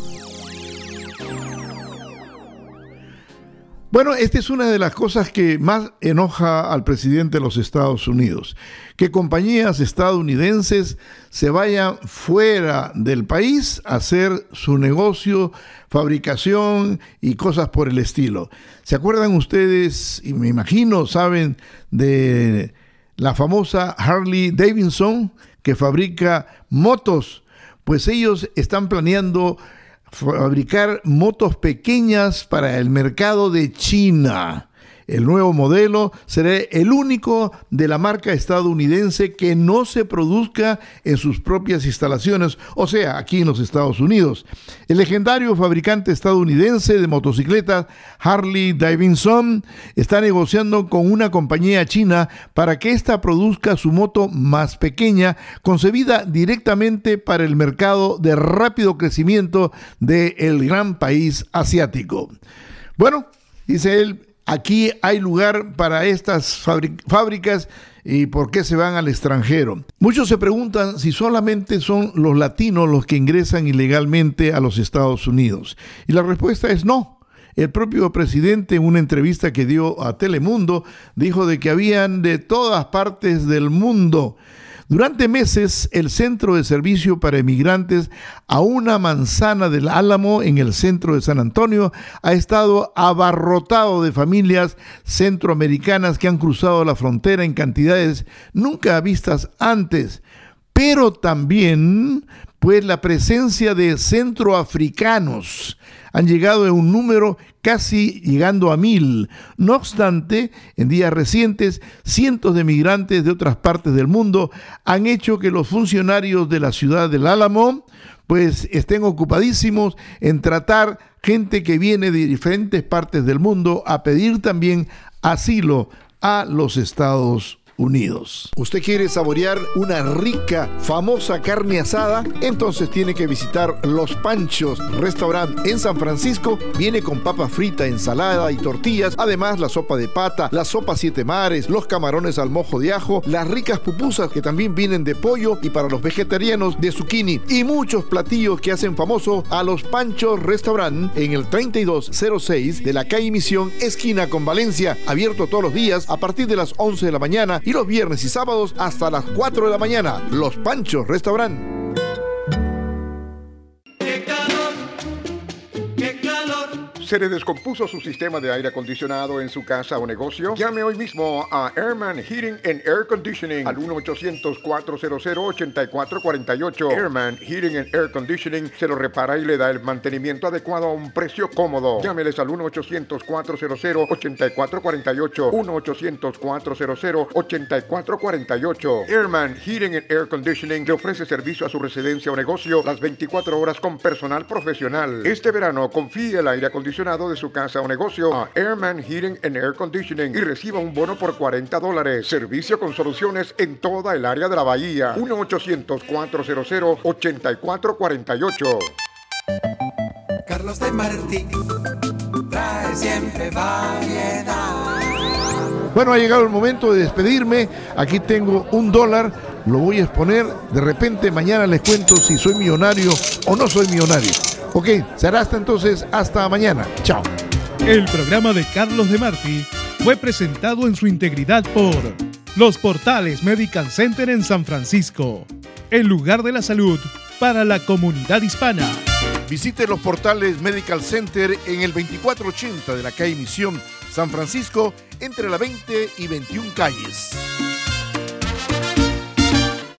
Bueno, esta es una de las cosas que más enoja al presidente de los Estados Unidos, que compañías estadounidenses se vayan fuera del país a hacer su negocio, fabricación y cosas por el estilo. ¿Se acuerdan ustedes, y me imagino saben, de la famosa Harley Davidson que fabrica motos? Pues ellos están planeando fabricar motos pequeñas para el mercado de China. El nuevo modelo será el único de la marca estadounidense que no se produzca en sus propias instalaciones, o sea, aquí en los Estados Unidos. El legendario fabricante estadounidense de motocicletas Harley Davidson está negociando con una compañía china para que ésta produzca su moto más pequeña, concebida directamente para el mercado de rápido crecimiento del gran país asiático. Bueno, dice él, aquí hay lugar para estas fábricas y por qué se van al extranjero. Muchos se preguntan si solamente son los latinos los que ingresan ilegalmente a los Estados Unidos. Y la respuesta es no. El propio presidente en una entrevista que dio a Telemundo dijo de que habían de todas partes del mundo durante meses, el Centro de Servicio para Emigrantes a una manzana del Álamo en el centro de San Antonio ha estado abarrotado de familias centroamericanas que han cruzado la frontera en cantidades nunca vistas antes, pero también pues la presencia de centroafricanos han llegado en un número casi llegando a mil. No obstante, en días recientes, cientos de migrantes de otras partes del mundo han hecho que los funcionarios de la ciudad del Álamo pues estén ocupadísimos en tratar gente que viene de diferentes partes del mundo a pedir también asilo a los Estados Unidos. ¿Usted quiere saborear una rica, famosa carne asada? Entonces tiene que visitar Los Panchos Restaurant en San Francisco. Viene con papa frita, ensalada y tortillas, además la sopa de pata, la sopa siete mares, los camarones al mojo de ajo, las ricas pupusas que también vienen de pollo y para los vegetarianos de zucchini y muchos platillos que hacen famoso a Los Panchos Restaurant en el 3206 de la calle Misión, esquina con Valencia, abierto todos los días a partir de las 11 de la mañana y los viernes y sábados hasta las 4 de la mañana. Los Panchos Restaurant. ¿Se le descompuso su sistema de aire acondicionado en su casa o negocio? Llame hoy mismo a Airman Heating and Air Conditioning al 1-800-400-8448. Airman Heating and Air Conditioning se lo repara y le da el mantenimiento adecuado a un precio cómodo. Llámeles al 1-800-400-8448. 1-800-400-8448. Airman Heating and Air Conditioning le ofrece servicio a su residencia o negocio las 24 horas con personal profesional. Este verano confíe el aire acondicionado de su casa o negocio a Airman Heating and Air Conditioning y reciba un bono por 40 dólares. Servicio con soluciones en toda el área de la bahía. 1-800-400-8448. Carlos de Martí trae siempre variedad. Bueno, ha llegado el momento de despedirme. Aquí tengo un dólar, lo voy a exponer. De repente mañana les cuento si soy millonario o no soy millonario. Ok, será hasta entonces, hasta mañana. Chao. El programa de Carlos de Marti fue presentado en su integridad por los portales Medical Center en San Francisco, el lugar de la salud para la comunidad hispana. Visite los portales Medical Center en el 2480 de la calle Misión, San Francisco, entre la 20 y 21 calles.